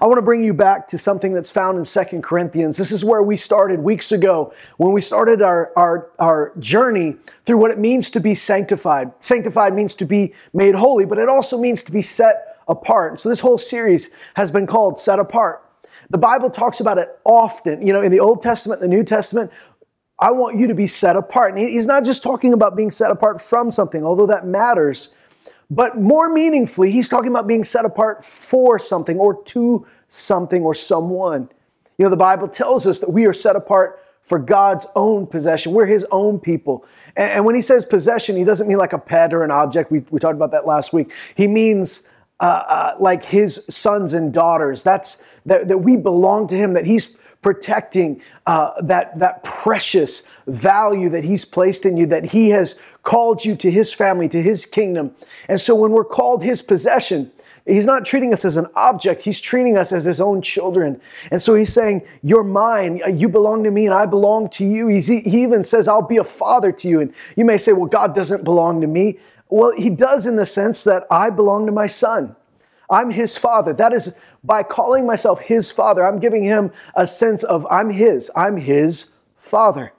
I want to bring you back to something that's found in Second Corinthians. This is where we started weeks ago when we started our, our, our journey through what it means to be sanctified. Sanctified means to be made holy, but it also means to be set apart. So this whole series has been called Set Apart. The Bible talks about it often. You know, in the Old Testament, the New Testament, I want you to be set apart. And he's not just talking about being set apart from something, although that matters. But more meaningfully, he's talking about being set apart for something or to something or someone. You know, the Bible tells us that we are set apart for God's own possession. We're his own people. And, and when he says possession, he doesn't mean like a pet or an object. We, we talked about that last week. He means uh, uh, like his sons and daughters. That's that, that we belong to him, that he's protecting uh, that, that precious value that he's placed in you, that he has called you to his family, to his kingdom. And so when we're called his possession, He's not treating us as an object. He's treating us as his own children. And so he's saying, You're mine. You belong to me and I belong to you. He's, he even says, I'll be a father to you. And you may say, Well, God doesn't belong to me. Well, he does in the sense that I belong to my son. I'm his father. That is by calling myself his father, I'm giving him a sense of I'm his. I'm his father.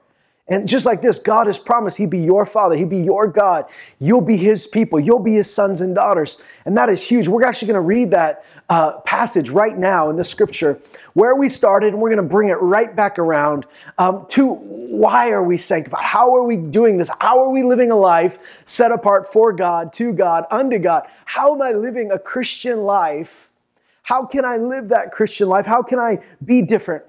And just like this, God has promised He'd be your father, He'd be your God. You'll be His people, you'll be His sons and daughters. And that is huge. We're actually going to read that uh, passage right now in the scripture where we started, and we're going to bring it right back around um, to why are we sanctified? How are we doing this? How are we living a life set apart for God, to God, unto God? How am I living a Christian life? How can I live that Christian life? How can I be different?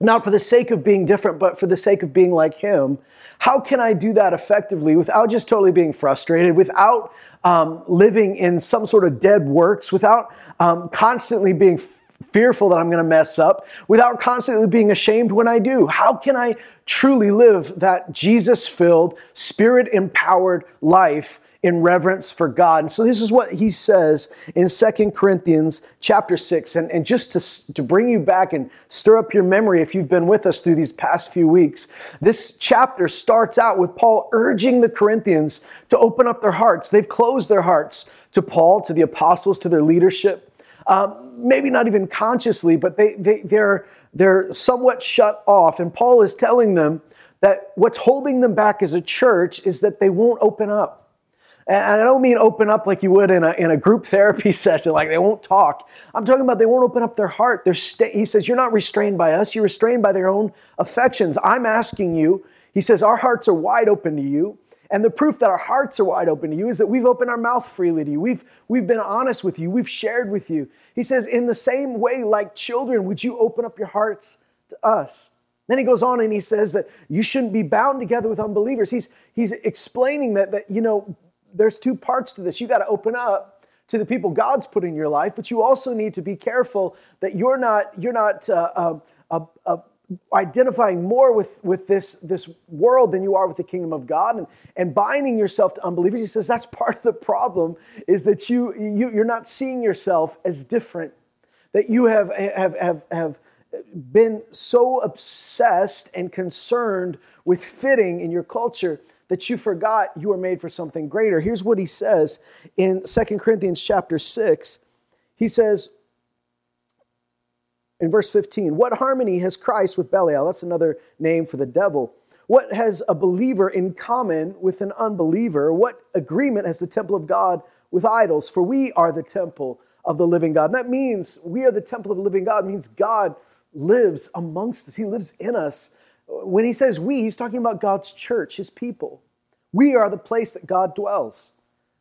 Not for the sake of being different, but for the sake of being like Him. How can I do that effectively without just totally being frustrated, without um, living in some sort of dead works, without um, constantly being fearful that I'm going to mess up, without constantly being ashamed when I do? How can I truly live that Jesus filled, spirit empowered life in reverence for God. And so this is what he says in Second Corinthians chapter 6. And, and just to, to bring you back and stir up your memory if you've been with us through these past few weeks, this chapter starts out with Paul urging the Corinthians to open up their hearts. They've closed their hearts to Paul, to the apostles, to their leadership. Um, maybe not even consciously, but they, they, they're, they're somewhat shut off. And Paul is telling them that what's holding them back as a church is that they won't open up. And I don't mean open up like you would in a, in a group therapy session, like they won't talk. I'm talking about they won't open up their heart. They're sta- he says, You're not restrained by us, you're restrained by their own affections. I'm asking you, he says, Our hearts are wide open to you. And the proof that our hearts are wide open to you is that we've opened our mouth freely to you. We've, we've been honest with you. We've shared with you. He says, In the same way, like children, would you open up your hearts to us? Then he goes on and he says that you shouldn't be bound together with unbelievers. He's, he's explaining that, that, you know, there's two parts to this. You got to open up to the people God's put in your life, but you also need to be careful that you're not you're not uh, um, uh, uh, identifying more with with this this world than you are with the kingdom of God, and and binding yourself to unbelievers. He says that's part of the problem is that you, you you're not seeing yourself as different, that you have have have have been so obsessed and concerned with fitting in your culture that you forgot you were made for something greater. Here's what he says in Second Corinthians chapter 6. He says in verse 15, What harmony has Christ with Belial? That's another name for the devil. What has a believer in common with an unbeliever? What agreement has the temple of God with idols? For we are the temple of the living God. And that means we are the temple of the living God, it means God lives amongst us, He lives in us. When he says we, he's talking about God's church, his people. We are the place that God dwells.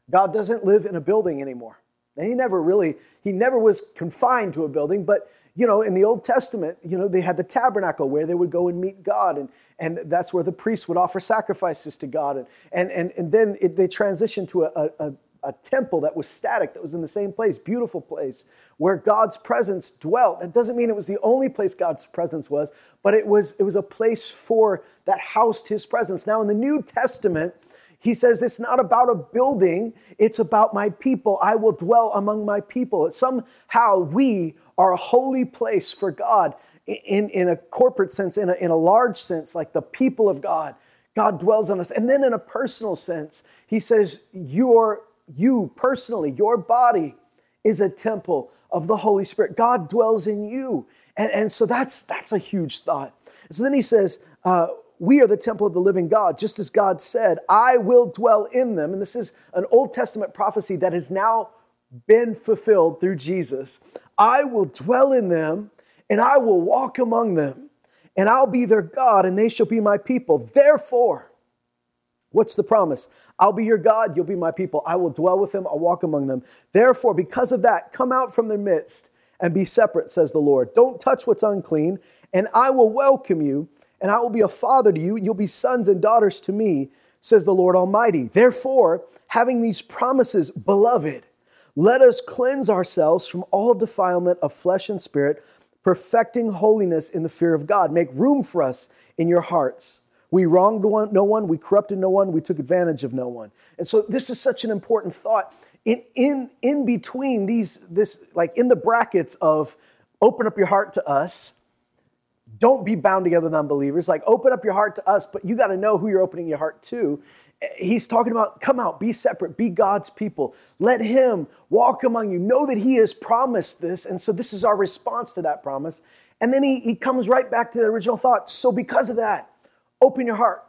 God doesn't live in a building anymore. And he never really, he never was confined to a building, but you know, in the Old Testament, you know, they had the tabernacle where they would go and meet God, and, and that's where the priests would offer sacrifices to God. And, and, and, and then it, they transitioned to a, a, a temple that was static, that was in the same place, beautiful place, where God's presence dwelt. That doesn't mean it was the only place God's presence was, but it was, it was a place for that housed his presence. Now, in the New Testament, he says it's not about a building, it's about my people. I will dwell among my people. Somehow we are a holy place for God in, in a corporate sense, in a, in a large sense, like the people of God. God dwells on us. And then in a personal sense, he says, You're you personally, your body is a temple of the Holy Spirit. God dwells in you. And, and so that's, that's a huge thought. So then he says, uh, we are the temple of the living God, just as God said, I will dwell in them. And this is an Old Testament prophecy that has now been fulfilled through Jesus. I will dwell in them and I will walk among them, and I'll be their God, and they shall be my people. Therefore, what's the promise? I'll be your God, you'll be my people. I will dwell with them, I'll walk among them. Therefore, because of that, come out from their midst and be separate, says the Lord. Don't touch what's unclean, and I will welcome you, and I will be a father to you, and you'll be sons and daughters to me, says the Lord Almighty. Therefore, having these promises, beloved, let us cleanse ourselves from all defilement of flesh and spirit, perfecting holiness in the fear of God. Make room for us in your hearts. We wronged no one, we corrupted no one, we took advantage of no one. And so this is such an important thought. In, in, in between these, this, like in the brackets of open up your heart to us, don't be bound together with unbelievers. Like open up your heart to us, but you got to know who you're opening your heart to he's talking about come out, be separate, be God's people. Let him walk among you. Know that he has promised this. And so this is our response to that promise. And then he, he comes right back to the original thought. So because of that, open your heart.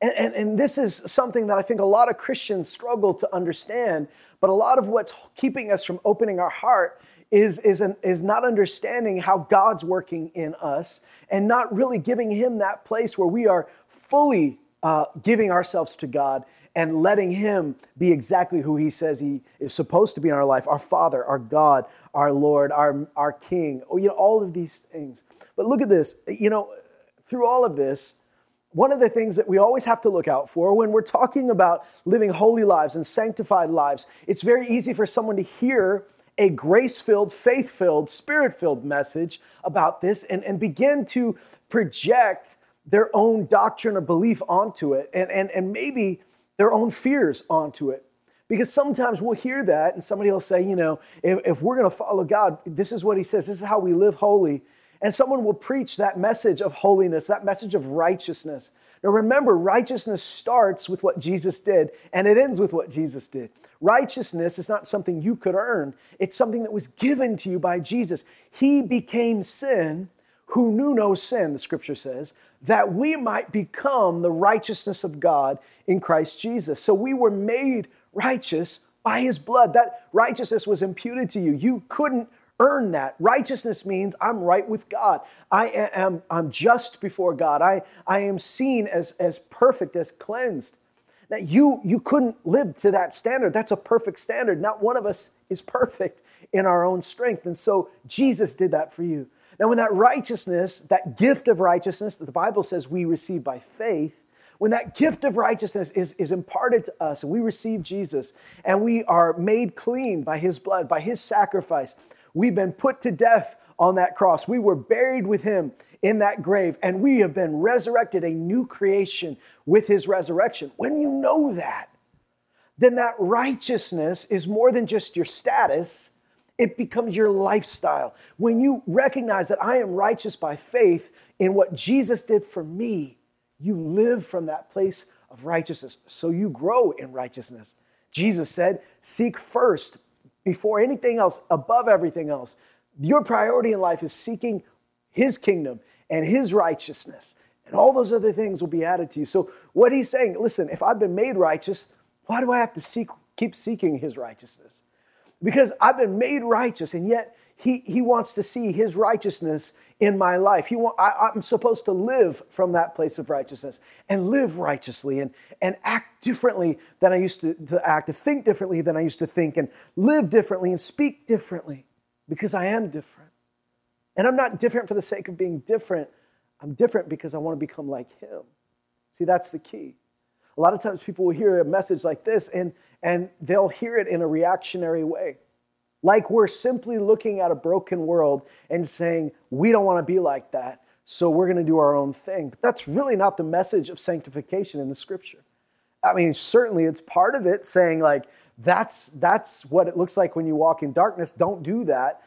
And, and, and this is something that I think a lot of Christians struggle to understand. But a lot of what's keeping us from opening our heart is, is, an, is not understanding how God's working in us and not really giving him that place where we are fully uh, giving ourselves to God and letting Him be exactly who He says He is supposed to be in our life our Father, our God, our Lord, our, our King, you know, all of these things. But look at this, you know, through all of this, one of the things that we always have to look out for when we're talking about living holy lives and sanctified lives, it's very easy for someone to hear a grace filled, faith filled, spirit filled message about this and, and begin to project their own doctrine or belief onto it and, and, and maybe their own fears onto it. Because sometimes we'll hear that and somebody will say, you know, if, if we're going to follow God, this is what he says, this is how we live holy. And someone will preach that message of holiness, that message of righteousness. Now remember, righteousness starts with what Jesus did and it ends with what Jesus did. Righteousness is not something you could earn, it's something that was given to you by Jesus. He became sin who knew no sin, the scripture says, that we might become the righteousness of God in Christ Jesus. So we were made righteous by his blood. That righteousness was imputed to you. You couldn't earn that. Righteousness means I'm right with God. I am I'm just before God. I, I am seen as, as perfect, as cleansed. Now you you couldn't live to that standard. That's a perfect standard. Not one of us is perfect in our own strength. And so Jesus did that for you. Now, when that righteousness, that gift of righteousness that the Bible says we receive by faith, when that gift of righteousness is, is imparted to us and we receive Jesus and we are made clean by his blood, by his sacrifice, we've been put to death on that cross. We were buried with him in that grave and we have been resurrected, a new creation with his resurrection. When you know that, then that righteousness is more than just your status it becomes your lifestyle. When you recognize that I am righteous by faith in what Jesus did for me, you live from that place of righteousness. So you grow in righteousness. Jesus said, Seek first, before anything else, above everything else. Your priority in life is seeking His kingdom and His righteousness. And all those other things will be added to you. So, what he's saying, listen, if I've been made righteous, why do I have to seek, keep seeking His righteousness? because I've been made righteous, and yet he, he wants to see his righteousness in my life. Want, I, I'm supposed to live from that place of righteousness and live righteously and, and act differently than I used to, to act, to think differently than I used to think, and live differently and speak differently because I am different. And I'm not different for the sake of being different. I'm different because I want to become like him. See, that's the key. A lot of times people will hear a message like this and and they'll hear it in a reactionary way. Like we're simply looking at a broken world and saying, we don't want to be like that, so we're going to do our own thing. But that's really not the message of sanctification in the scripture. I mean, certainly it's part of it saying, like, that's, that's what it looks like when you walk in darkness. Don't do that.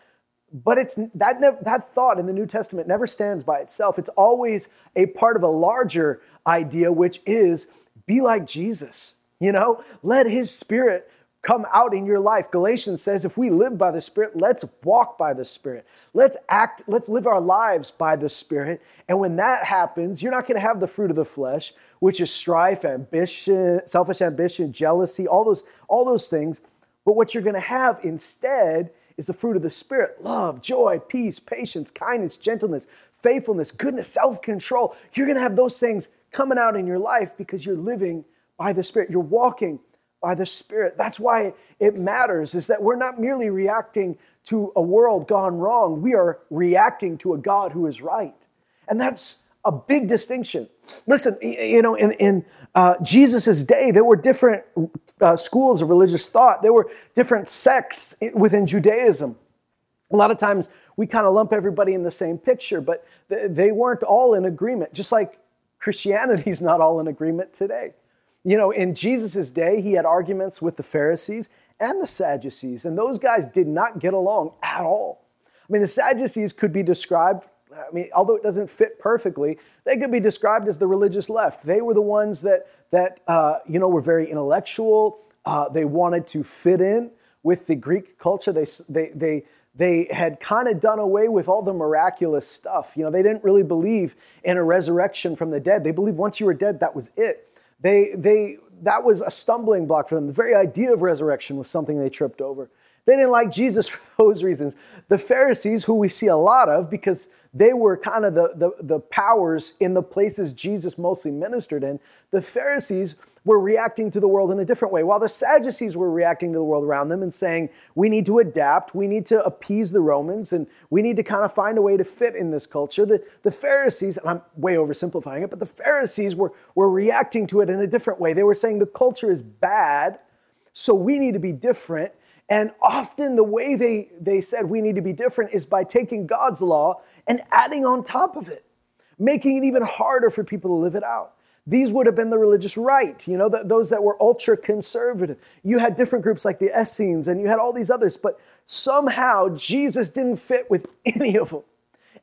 But it's that, that thought in the New Testament never stands by itself. It's always a part of a larger idea, which is be like Jesus. You know, let his spirit come out in your life. Galatians says if we live by the Spirit, let's walk by the Spirit. Let's act, let's live our lives by the Spirit. And when that happens, you're not going to have the fruit of the flesh, which is strife, ambition, selfish ambition, jealousy, all those, all those things. But what you're going to have instead is the fruit of the Spirit love, joy, peace, patience, kindness, gentleness, faithfulness, goodness, self control. You're going to have those things coming out in your life because you're living by the Spirit. You're walking by the Spirit. That's why it matters, is that we're not merely reacting to a world gone wrong, we are reacting to a God who is right. And that's a big distinction. Listen, you know, in, in uh, Jesus' day, there were different uh, schools of religious thought, there were different sects within Judaism. A lot of times we kind of lump everybody in the same picture, but they weren't all in agreement, just like Christianity's not all in agreement today. You know, in Jesus' day, he had arguments with the Pharisees and the Sadducees, and those guys did not get along at all. I mean, the Sadducees could be described, I mean, although it doesn't fit perfectly, they could be described as the religious left. They were the ones that, that uh, you know, were very intellectual. Uh, they wanted to fit in with the Greek culture. They, they, they, they had kind of done away with all the miraculous stuff. You know, they didn't really believe in a resurrection from the dead. They believed once you were dead, that was it. They, they, that was a stumbling block for them. The very idea of resurrection was something they tripped over. They didn't like Jesus for those reasons. The Pharisees, who we see a lot of because they were kind of the, the, the powers in the places Jesus mostly ministered in, the Pharisees were reacting to the world in a different way, while the Sadducees were reacting to the world around them and saying, we need to adapt, we need to appease the Romans, and we need to kind of find a way to fit in this culture. The, the Pharisees, and I'm way oversimplifying it, but the Pharisees were, were reacting to it in a different way. They were saying the culture is bad, so we need to be different. And often the way they, they said we need to be different is by taking God's law and adding on top of it, making it even harder for people to live it out. These would have been the religious right, you know, those that were ultra conservative. You had different groups like the Essenes and you had all these others, but somehow Jesus didn't fit with any of them.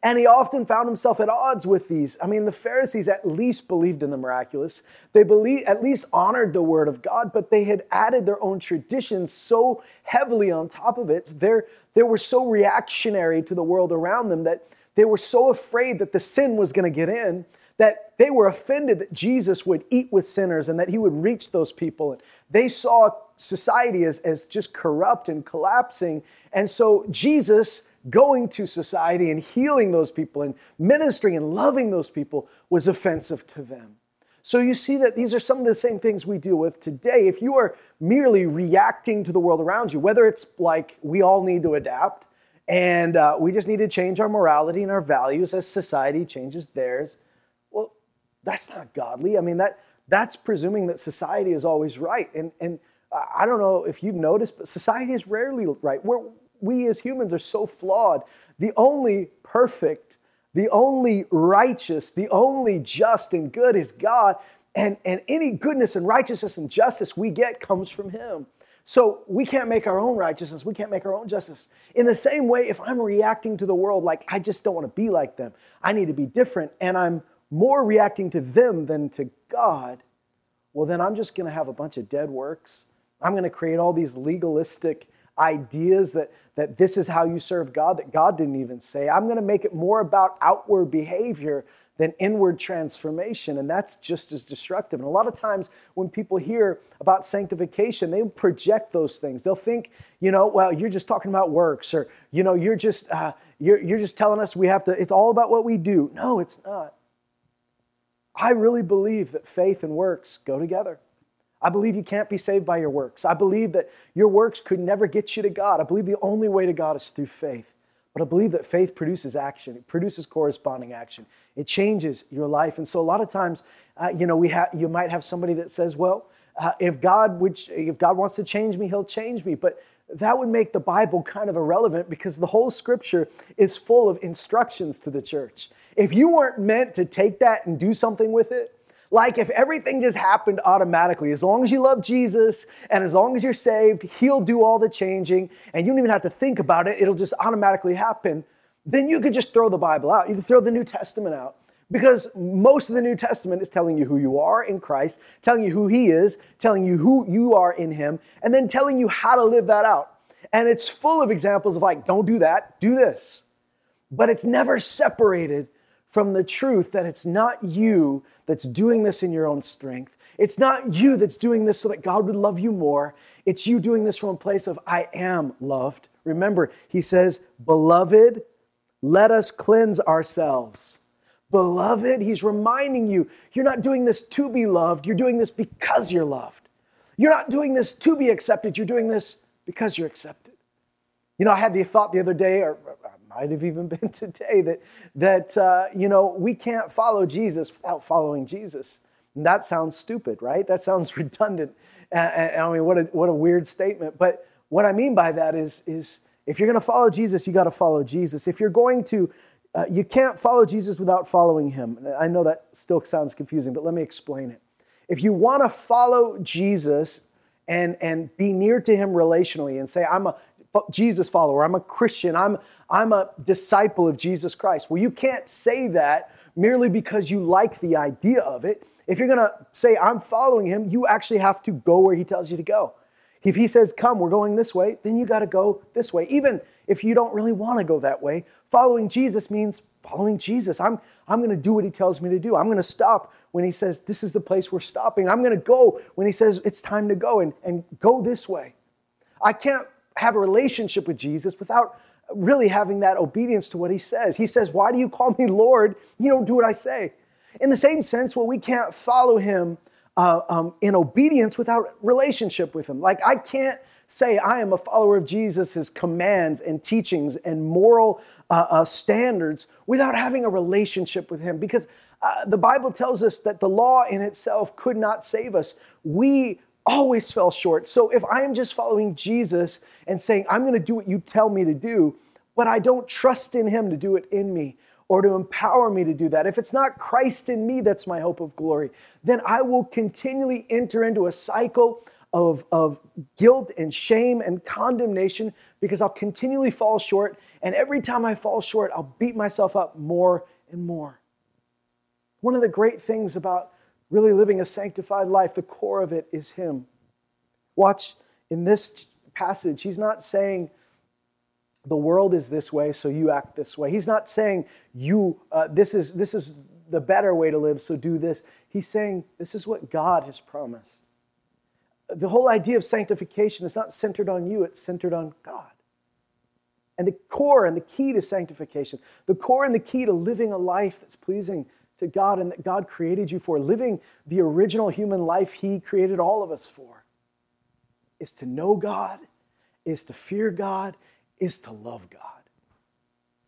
And he often found himself at odds with these. I mean, the Pharisees at least believed in the miraculous. They believed, at least honored the word of God, but they had added their own traditions so heavily on top of it. They're, they were so reactionary to the world around them that they were so afraid that the sin was going to get in that they were offended that Jesus would eat with sinners and that he would reach those people. And they saw society as, as just corrupt and collapsing. And so Jesus going to society and healing those people and ministering and loving those people was offensive to them. So you see that these are some of the same things we deal with today. If you are merely reacting to the world around you, whether it's like we all need to adapt and uh, we just need to change our morality and our values as society changes theirs, that's not godly. I mean, that, that's presuming that society is always right. And, and uh, I don't know if you've noticed, but society is rarely right. We're, we as humans are so flawed. The only perfect, the only righteous, the only just and good is God. And, and any goodness and righteousness and justice we get comes from Him. So we can't make our own righteousness. We can't make our own justice. In the same way, if I'm reacting to the world like I just don't want to be like them, I need to be different, and I'm more reacting to them than to God, well, then I'm just going to have a bunch of dead works. I'm going to create all these legalistic ideas that, that this is how you serve God that God didn't even say. I'm going to make it more about outward behavior than inward transformation. And that's just as destructive. And a lot of times when people hear about sanctification, they project those things. They'll think, you know, well, you're just talking about works, or, you know, you're just, uh, you're, you're just telling us we have to, it's all about what we do. No, it's not. I really believe that faith and works go together. I believe you can't be saved by your works. I believe that your works could never get you to God. I believe the only way to God is through faith. But I believe that faith produces action. It produces corresponding action. It changes your life. And so a lot of times, uh, you know, we ha- you might have somebody that says, well, uh, if God would, if God wants to change me, He'll change me. But that would make the Bible kind of irrelevant because the whole Scripture is full of instructions to the church. If you weren't meant to take that and do something with it, like if everything just happened automatically, as long as you love Jesus and as long as you're saved, He'll do all the changing and you don't even have to think about it, it'll just automatically happen, then you could just throw the Bible out. You could throw the New Testament out. Because most of the New Testament is telling you who you are in Christ, telling you who He is, telling you who you are in Him, and then telling you how to live that out. And it's full of examples of like, don't do that, do this. But it's never separated from the truth that it's not you that's doing this in your own strength. It's not you that's doing this so that God would love you more. It's you doing this from a place of, I am loved. Remember, he says, Beloved, let us cleanse ourselves. Beloved, he's reminding you, you're not doing this to be loved, you're doing this because you're loved. You're not doing this to be accepted, you're doing this because you're accepted. You know, I had the thought the other day, or might have even been today, that, that uh, you know, we can't follow Jesus without following Jesus. And that sounds stupid, right? That sounds redundant. And, I mean, what a, what a weird statement. But what I mean by that is, is if you're going to follow Jesus, you got to follow Jesus. If you're going to, uh, you can't follow Jesus without following him. I know that still sounds confusing, but let me explain it. If you want to follow Jesus and, and be near to him relationally and say, I'm a Jesus follower, I'm a Christian, I'm, I'm a disciple of Jesus Christ. Well, you can't say that merely because you like the idea of it. If you're going to say, I'm following him, you actually have to go where he tells you to go. If he says, Come, we're going this way, then you got to go this way. Even if you don't really want to go that way, following Jesus means following Jesus. I'm, I'm going to do what he tells me to do. I'm going to stop when he says, This is the place we're stopping. I'm going to go when he says, It's time to go and, and go this way. I can't have a relationship with Jesus without really having that obedience to what he says. He says, Why do you call me Lord? You don't do what I say. In the same sense, well, we can't follow him uh, um, in obedience without relationship with him. Like I can't say I am a follower of Jesus' commands and teachings and moral uh, uh, standards without having a relationship with him because uh, the Bible tells us that the law in itself could not save us. We always fell short. So if I am just following Jesus and saying, I'm going to do what you tell me to do, but I don't trust in him to do it in me, or to empower me to do that, if it's not Christ in me that's my hope of glory, then I will continually enter into a cycle of, of guilt and shame and condemnation because I'll continually fall short. And every time I fall short, I'll beat myself up more and more. One of the great things about really living a sanctified life, the core of it is Him. Watch in this passage, He's not saying, the world is this way, so you act this way. He's not saying you uh, this is this is the better way to live, so do this. He's saying this is what God has promised. The whole idea of sanctification is not centered on you; it's centered on God. And the core and the key to sanctification, the core and the key to living a life that's pleasing to God and that God created you for, living the original human life He created all of us for, is to know God, is to fear God, is to love God.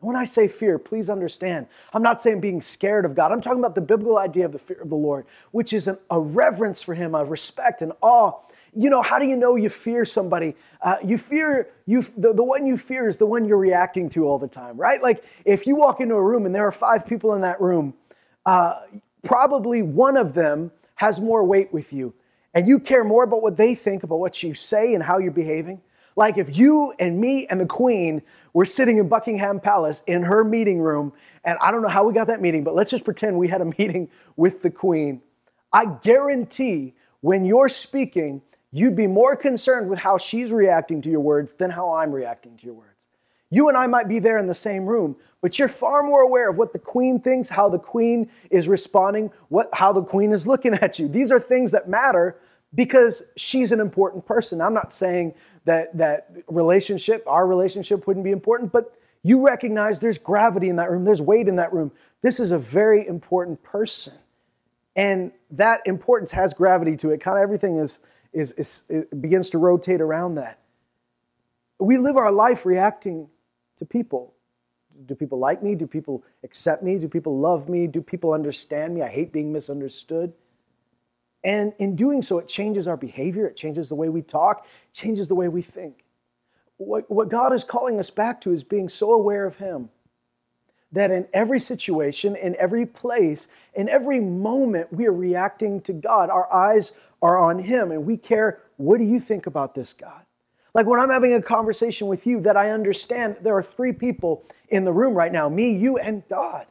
When I say fear, please understand, I'm not saying being scared of God. I'm talking about the biblical idea of the fear of the Lord, which is a reverence for Him, a respect and awe. You know, how do you know you fear somebody? Uh, you fear, you, the, the one you fear is the one you're reacting to all the time, right? Like if you walk into a room and there are five people in that room, uh, probably one of them has more weight with you, and you care more about what they think about what you say and how you're behaving like if you and me and the Queen were sitting in Buckingham Palace in her meeting room, and I don't know how we got that meeting, but let's just pretend we had a meeting with the Queen. I guarantee when you're speaking, you'd be more concerned with how she's reacting to your words than how I'm reacting to your words. You and I might be there in the same room, but you're far more aware of what the queen thinks, how the queen is responding, what, how the queen is looking at you. These are things that matter because she's an important person. I'm not saying that that relationship, our relationship wouldn't be important, but you recognize there's gravity in that room, there's weight in that room. This is a very important person. And that importance has gravity to it. Kind of everything is, is, is begins to rotate around that. We live our life reacting to people. Do people like me? Do people accept me? Do people love me? Do people understand me? I hate being misunderstood. And in doing so, it changes our behavior, it changes the way we talk, changes the way we think. What, what God is calling us back to is being so aware of Him that in every situation, in every place, in every moment, we are reacting to God. Our eyes are on Him, and we care what do you think about this, God? Like when I'm having a conversation with you, that I understand there are three people in the room right now me, you, and God.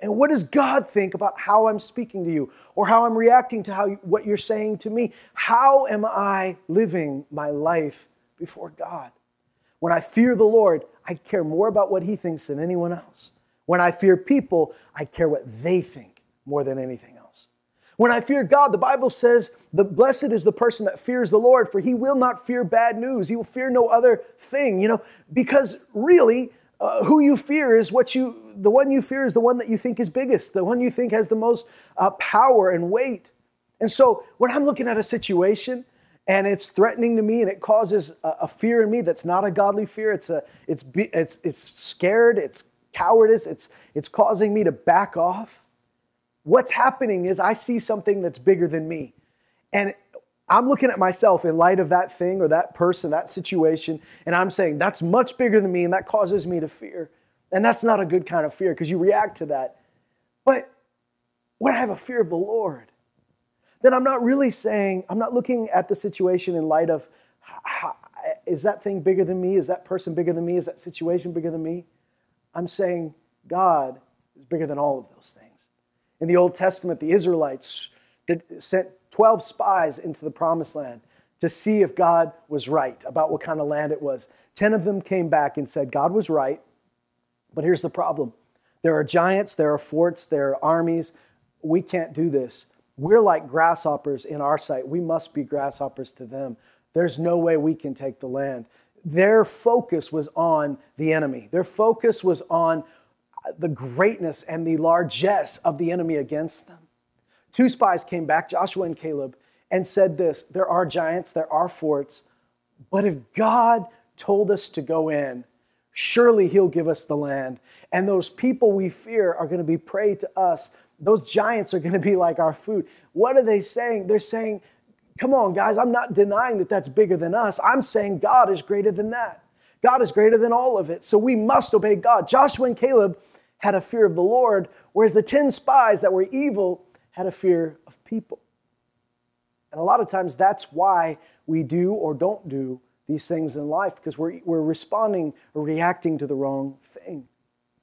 And what does God think about how I'm speaking to you or how I'm reacting to how what you're saying to me? How am I living my life before God? When I fear the Lord, I care more about what he thinks than anyone else. When I fear people, I care what they think more than anything else. When I fear God, the Bible says, the blessed is the person that fears the Lord, for he will not fear bad news. He will fear no other thing, you know, because really, uh, who you fear is what you, the one you fear is the one that you think is biggest, the one you think has the most uh, power and weight. And so when I'm looking at a situation and it's threatening to me and it causes a, a fear in me that's not a godly fear, it's, a, it's, it's, it's scared, it's cowardice, it's, it's causing me to back off. What's happening is I see something that's bigger than me. And I'm looking at myself in light of that thing or that person, that situation, and I'm saying, that's much bigger than me, and that causes me to fear. And that's not a good kind of fear because you react to that. But when I have a fear of the Lord, then I'm not really saying, I'm not looking at the situation in light of, is that thing bigger than me? Is that person bigger than me? Is that situation bigger than me? I'm saying God is bigger than all of those things. In the Old Testament, the Israelites sent 12 spies into the promised land to see if God was right about what kind of land it was. 10 of them came back and said, God was right, but here's the problem there are giants, there are forts, there are armies. We can't do this. We're like grasshoppers in our sight. We must be grasshoppers to them. There's no way we can take the land. Their focus was on the enemy, their focus was on the greatness and the largesse of the enemy against them. Two spies came back, Joshua and Caleb, and said this There are giants, there are forts, but if God told us to go in, surely He'll give us the land. And those people we fear are going to be prey to us. Those giants are going to be like our food. What are they saying? They're saying, Come on, guys, I'm not denying that that's bigger than us. I'm saying God is greater than that. God is greater than all of it. So we must obey God. Joshua and Caleb had a fear of the Lord, whereas the 10 spies that were evil had a fear of people. And a lot of times that's why we do or don't do these things in life because we're, we're responding or reacting to the wrong thing.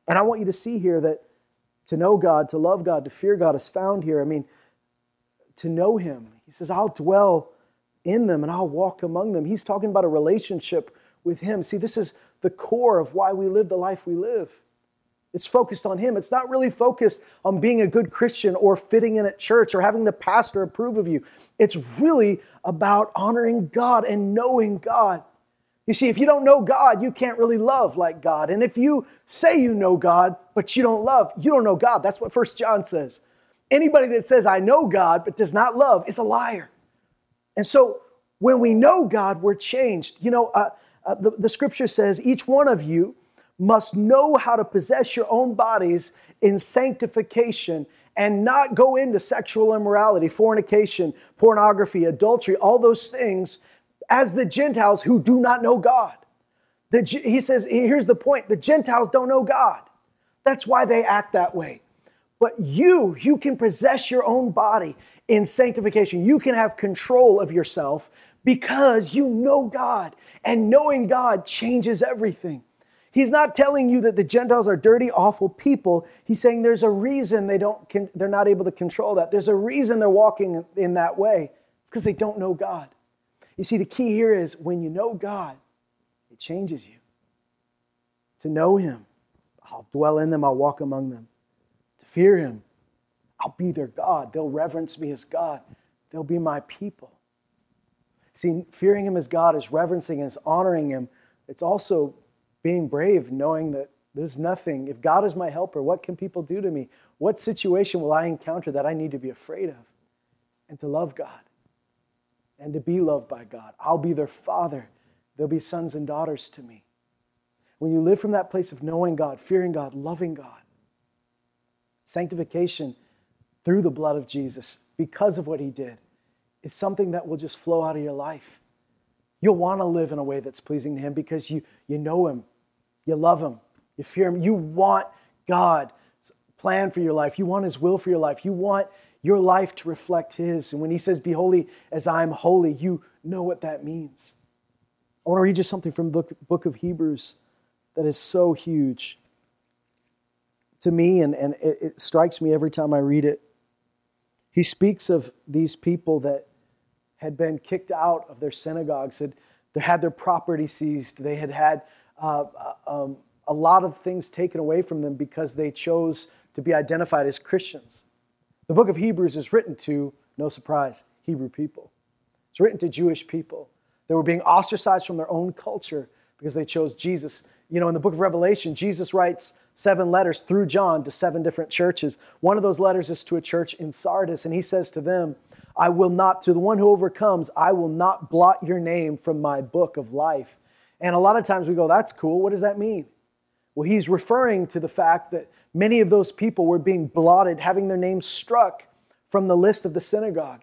And I want you to see here that to know God, to love God, to fear God is found here. I mean, to know Him. He says, I'll dwell in them and I'll walk among them. He's talking about a relationship with Him. See, this is the core of why we live the life we live. It's focused on Him. It's not really focused on being a good Christian or fitting in at church or having the pastor approve of you. It's really about honoring God and knowing God. You see, if you don't know God, you can't really love like God. And if you say you know God, but you don't love, you don't know God. That's what First John says. Anybody that says, I know God, but does not love is a liar. And so when we know God, we're changed. You know, uh, uh, the, the scripture says, each one of you must know how to possess your own bodies in sanctification and not go into sexual immorality, fornication, pornography, adultery, all those things as the Gentiles who do not know God. The, he says, here's the point the Gentiles don't know God. That's why they act that way. But you, you can possess your own body in sanctification. You can have control of yourself because you know God. And knowing God changes everything. He's not telling you that the Gentiles are dirty, awful people. He's saying there's a reason they don't, they're not able to control that. There's a reason they're walking in that way. It's because they don't know God. You see, the key here is when you know God, it changes you. To know Him, I'll dwell in them, I'll walk among them. To fear Him, I'll be their God. They'll reverence me as God, they'll be my people. See, fearing Him as God is reverencing and is honoring Him. It's also being brave, knowing that there's nothing. If God is my helper, what can people do to me? What situation will I encounter that I need to be afraid of? And to love God and to be loved by God. I'll be their father. They'll be sons and daughters to me. When you live from that place of knowing God, fearing God, loving God, sanctification through the blood of Jesus, because of what he did, is something that will just flow out of your life. You'll want to live in a way that's pleasing to Him because you, you know Him, you love Him, you fear Him. You want God's plan for your life, you want His will for your life, you want your life to reflect His. And when He says, Be holy as I am holy, you know what that means. I want to read you something from the book of Hebrews that is so huge. to me, and, and it, it strikes me every time I read it. He speaks of these people that had been kicked out of their synagogues, had had their property seized, they had had uh, um, a lot of things taken away from them because they chose to be identified as Christians. The book of Hebrews is written to, no surprise, Hebrew people. It's written to Jewish people. They were being ostracized from their own culture because they chose Jesus. You know, in the book of Revelation, Jesus writes seven letters through John to seven different churches. One of those letters is to a church in Sardis, and he says to them, I will not, to the one who overcomes, I will not blot your name from my book of life. And a lot of times we go, that's cool. What does that mean? Well, he's referring to the fact that many of those people were being blotted, having their names struck from the list of the synagogue.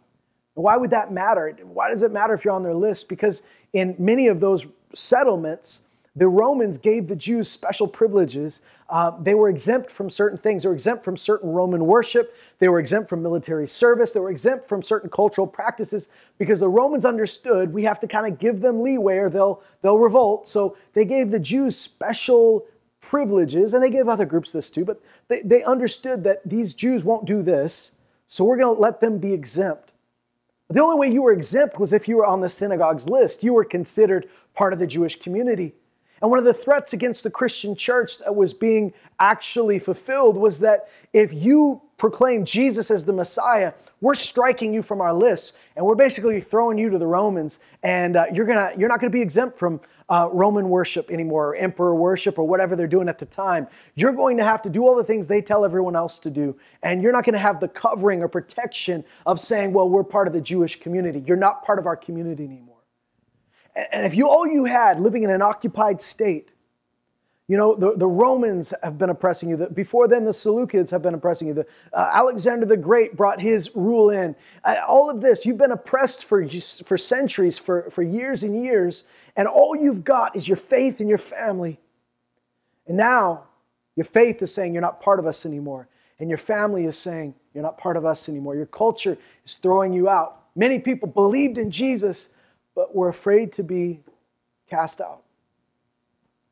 Why would that matter? Why does it matter if you're on their list? Because in many of those settlements, the Romans gave the Jews special privileges. Uh, they were exempt from certain things. They were exempt from certain Roman worship. They were exempt from military service. They were exempt from certain cultural practices because the Romans understood we have to kind of give them leeway or they'll, they'll revolt. So they gave the Jews special privileges, and they gave other groups this too, but they, they understood that these Jews won't do this, so we're going to let them be exempt. The only way you were exempt was if you were on the synagogue's list. You were considered part of the Jewish community. And one of the threats against the Christian church that was being actually fulfilled was that if you proclaim Jesus as the Messiah, we're striking you from our list, and we're basically throwing you to the Romans, and uh, you're gonna you're not gonna be exempt from uh, Roman worship anymore, or emperor worship, or whatever they're doing at the time. You're going to have to do all the things they tell everyone else to do, and you're not going to have the covering or protection of saying, "Well, we're part of the Jewish community." You're not part of our community anymore. And if you all you had living in an occupied state, you know, the, the Romans have been oppressing you. Before then, the Seleucids have been oppressing you. The, uh, Alexander the Great brought his rule in. Uh, all of this, you've been oppressed for, for centuries, for, for years and years, and all you've got is your faith and your family. And now, your faith is saying you're not part of us anymore. And your family is saying you're not part of us anymore. Your culture is throwing you out. Many people believed in Jesus, but we're afraid to be cast out.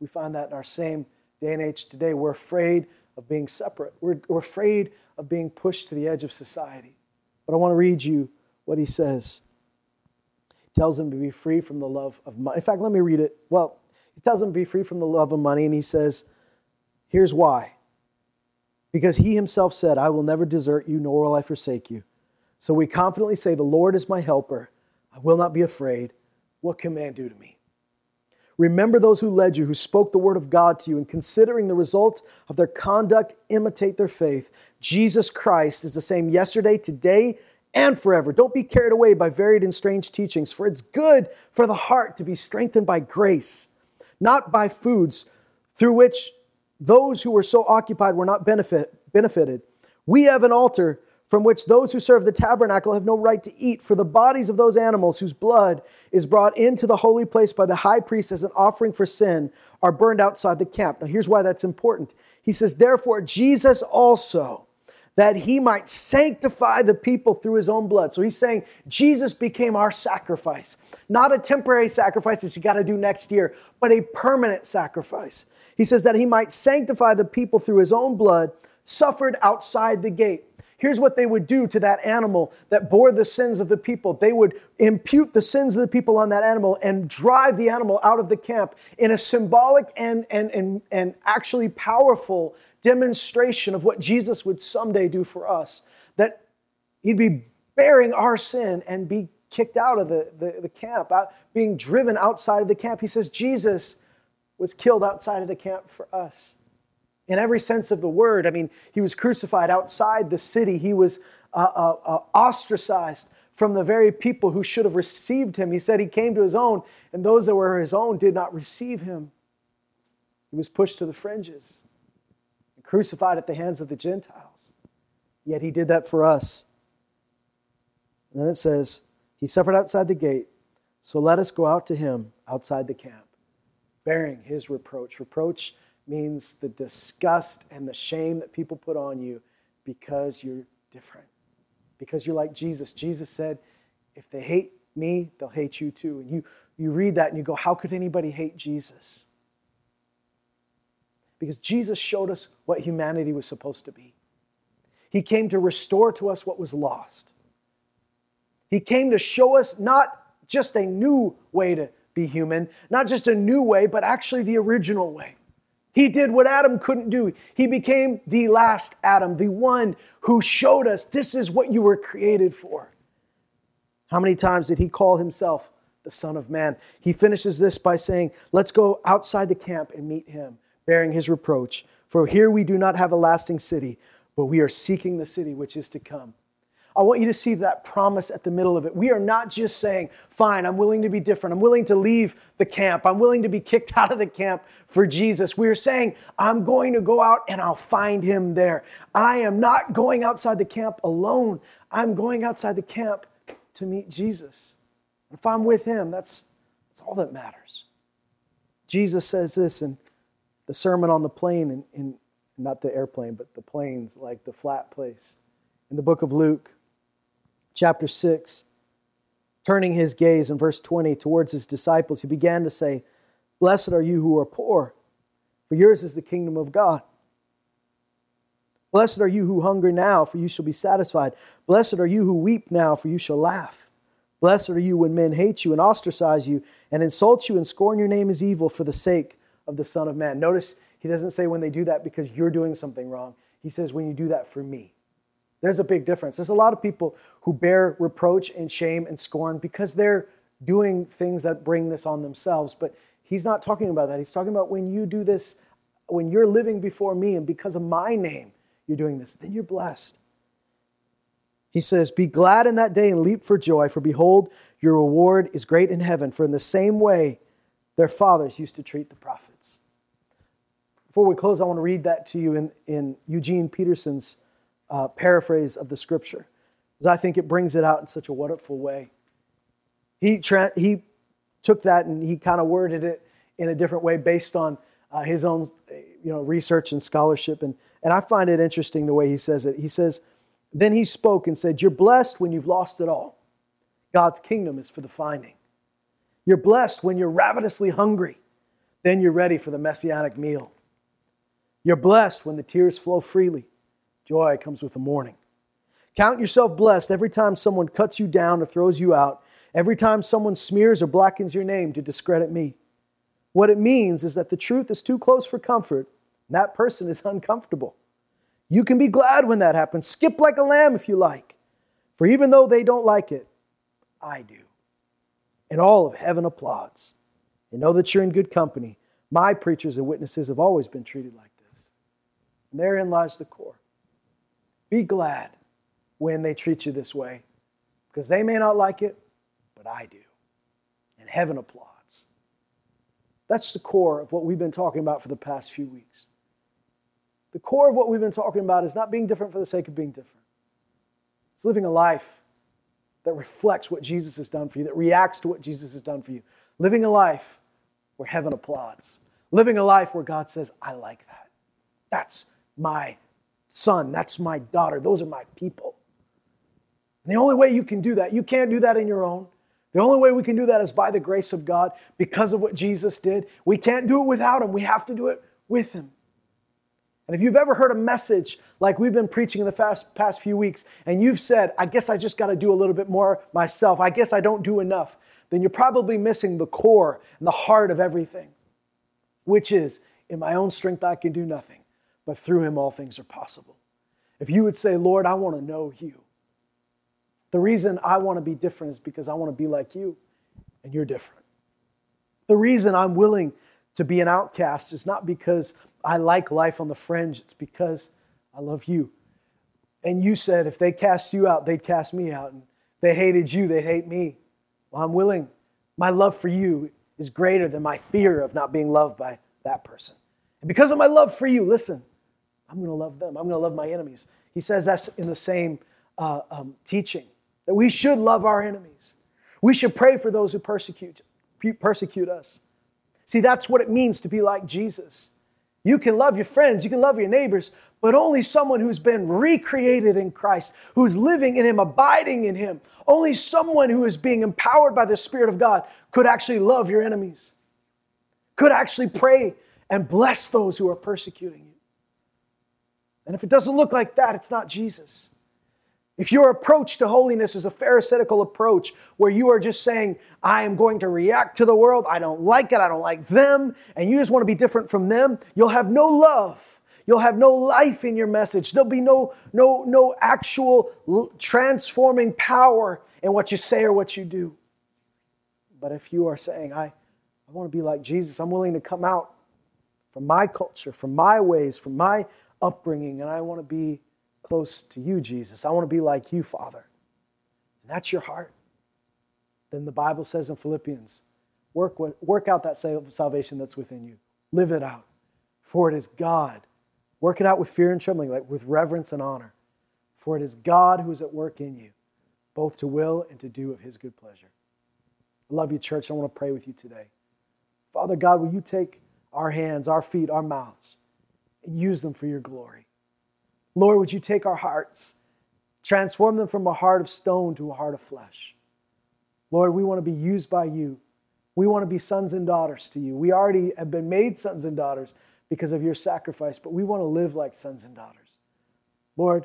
We find that in our same day and age today. We're afraid of being separate, we're, we're afraid of being pushed to the edge of society. But I want to read you what he says. He tells them to be free from the love of money. In fact, let me read it. Well, he tells them to be free from the love of money, and he says, Here's why. Because he himself said, I will never desert you, nor will I forsake you. So we confidently say, The Lord is my helper. I will not be afraid. What can man do to me? Remember those who led you, who spoke the word of God to you, and considering the results of their conduct, imitate their faith. Jesus Christ is the same yesterday, today, and forever. Don't be carried away by varied and strange teachings, for it's good for the heart to be strengthened by grace, not by foods through which those who were so occupied were not benefit, benefited. We have an altar from which those who serve the tabernacle have no right to eat, for the bodies of those animals whose blood is brought into the holy place by the high priest as an offering for sin are burned outside the camp. Now, here's why that's important. He says, Therefore, Jesus also, that he might sanctify the people through his own blood. So he's saying Jesus became our sacrifice, not a temporary sacrifice that you got to do next year, but a permanent sacrifice. He says that he might sanctify the people through his own blood, suffered outside the gate. Here's what they would do to that animal that bore the sins of the people. They would impute the sins of the people on that animal and drive the animal out of the camp in a symbolic and, and, and, and actually powerful demonstration of what Jesus would someday do for us. That he'd be bearing our sin and be kicked out of the, the, the camp, out, being driven outside of the camp. He says Jesus was killed outside of the camp for us in every sense of the word. I mean, he was crucified outside the city, he was uh, uh, uh, ostracized from the very people who should have received him. He said he came to his own, and those that were his own did not receive him. He was pushed to the fringes and crucified at the hands of the Gentiles. Yet he did that for us. And then it says, He suffered outside the gate, so let us go out to him outside the camp, bearing his reproach. Reproach means the disgust and the shame that people put on you because you're different. Because you're like Jesus. Jesus said, if they hate me, they'll hate you too. And you, you read that and you go, how could anybody hate Jesus? Because Jesus showed us what humanity was supposed to be. He came to restore to us what was lost. He came to show us not just a new way to be human, not just a new way, but actually the original way. He did what Adam couldn't do. He became the last Adam, the one who showed us this is what you were created for. How many times did he call himself the Son of Man? He finishes this by saying, Let's go outside the camp and meet him, bearing his reproach. For here we do not have a lasting city, but we are seeking the city which is to come. I want you to see that promise at the middle of it. We are not just saying, fine, I'm willing to be different. I'm willing to leave the camp. I'm willing to be kicked out of the camp for Jesus. We are saying, I'm going to go out and I'll find him there. I am not going outside the camp alone. I'm going outside the camp to meet Jesus. If I'm with him, that's, that's all that matters. Jesus says this in the Sermon on the Plain, in, in not the airplane, but the plains, like the flat place. In the book of Luke, chapter 6, turning his gaze in verse 20 towards his disciples, he began to say, Blessed are you who are poor, for yours is the kingdom of God. Blessed are you who hunger now, for you shall be satisfied. Blessed are you who weep now, for you shall laugh. Blessed are you when men hate you and ostracize you and insult you and scorn your name as evil for the sake of the Son of Man. Notice he doesn't say when they do that because you're doing something wrong. He says when you do that for me. There's a big difference. There's a lot of people who bear reproach and shame and scorn because they're doing things that bring this on themselves. But he's not talking about that. He's talking about when you do this, when you're living before me and because of my name, you're doing this, then you're blessed. He says, Be glad in that day and leap for joy, for behold, your reward is great in heaven. For in the same way their fathers used to treat the prophets. Before we close, I want to read that to you in, in Eugene Peterson's uh, paraphrase of the scripture, because I think it brings it out in such a wonderful way. He, tra- he took that and he kind of worded it in a different way based on uh, his own you know, research and scholarship. And, and I find it interesting the way he says it. He says, Then he spoke and said, You're blessed when you've lost it all. God's kingdom is for the finding. You're blessed when you're ravenously hungry. Then you're ready for the messianic meal. You're blessed when the tears flow freely. Joy comes with the morning. Count yourself blessed every time someone cuts you down or throws you out, every time someone smears or blackens your name to discredit me. What it means is that the truth is too close for comfort, and that person is uncomfortable. You can be glad when that happens. Skip like a lamb if you like. For even though they don't like it, I do. And all of heaven applauds. And know that you're in good company. My preachers and witnesses have always been treated like this. And therein lies the core. Be glad when they treat you this way because they may not like it, but I do. And heaven applauds. That's the core of what we've been talking about for the past few weeks. The core of what we've been talking about is not being different for the sake of being different, it's living a life that reflects what Jesus has done for you, that reacts to what Jesus has done for you. Living a life where heaven applauds. Living a life where God says, I like that. That's my son, that's my daughter, those are my people. And the only way you can do that, you can't do that in your own. The only way we can do that is by the grace of God because of what Jesus did. We can't do it without Him, we have to do it with Him. And if you've ever heard a message like we've been preaching in the past, past few weeks, and you've said, I guess I just got to do a little bit more myself, I guess I don't do enough, then you're probably missing the core and the heart of everything, which is, in my own strength, I can do nothing but through him all things are possible. If you would say, Lord, I want to know you, the reason I want to be different is because I want to be like you, and you're different. The reason I'm willing to be an outcast is not because I like life on the fringe, it's because I love you. And you said if they cast you out, they'd cast me out. And they hated you, they'd hate me. Well, I'm willing. My love for you is greater than my fear of not being loved by that person. And because of my love for you, listen, I'm going to love them. I'm going to love my enemies. He says that's in the same uh, um, teaching that we should love our enemies. We should pray for those who persecute, persecute us. See, that's what it means to be like Jesus. You can love your friends, you can love your neighbors, but only someone who's been recreated in Christ, who's living in Him, abiding in Him, only someone who is being empowered by the Spirit of God could actually love your enemies, could actually pray and bless those who are persecuting you. And if it doesn't look like that, it's not Jesus. If your approach to holiness is a Pharisaical approach where you are just saying, I am going to react to the world, I don't like it, I don't like them, and you just want to be different from them, you'll have no love. You'll have no life in your message. There'll be no, no, no actual transforming power in what you say or what you do. But if you are saying, I, I want to be like Jesus, I'm willing to come out from my culture, from my ways, from my upbringing, and I want to be close to you, Jesus. I want to be like you, Father. And that's your heart. Then the Bible says in Philippians, work, work out that salvation that's within you. Live it out. For it is God. Work it out with fear and trembling, like with reverence and honor. For it is God who is at work in you, both to will and to do of his good pleasure. I love you, church. I want to pray with you today. Father God, will you take our hands, our feet, our mouths, and use them for your glory? Lord, would you take our hearts, transform them from a heart of stone to a heart of flesh? Lord, we want to be used by you. We want to be sons and daughters to you. We already have been made sons and daughters because of your sacrifice, but we want to live like sons and daughters. Lord,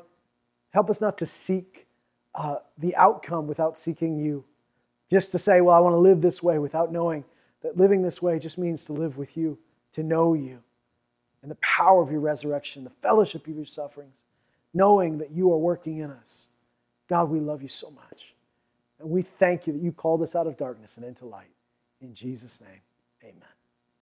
help us not to seek uh, the outcome without seeking you. Just to say, well, I want to live this way without knowing that living this way just means to live with you, to know you and the power of your resurrection, the fellowship of your sufferings, knowing that you are working in us. God, we love you so much. And we thank you that you called us out of darkness and into light. In Jesus' name, amen.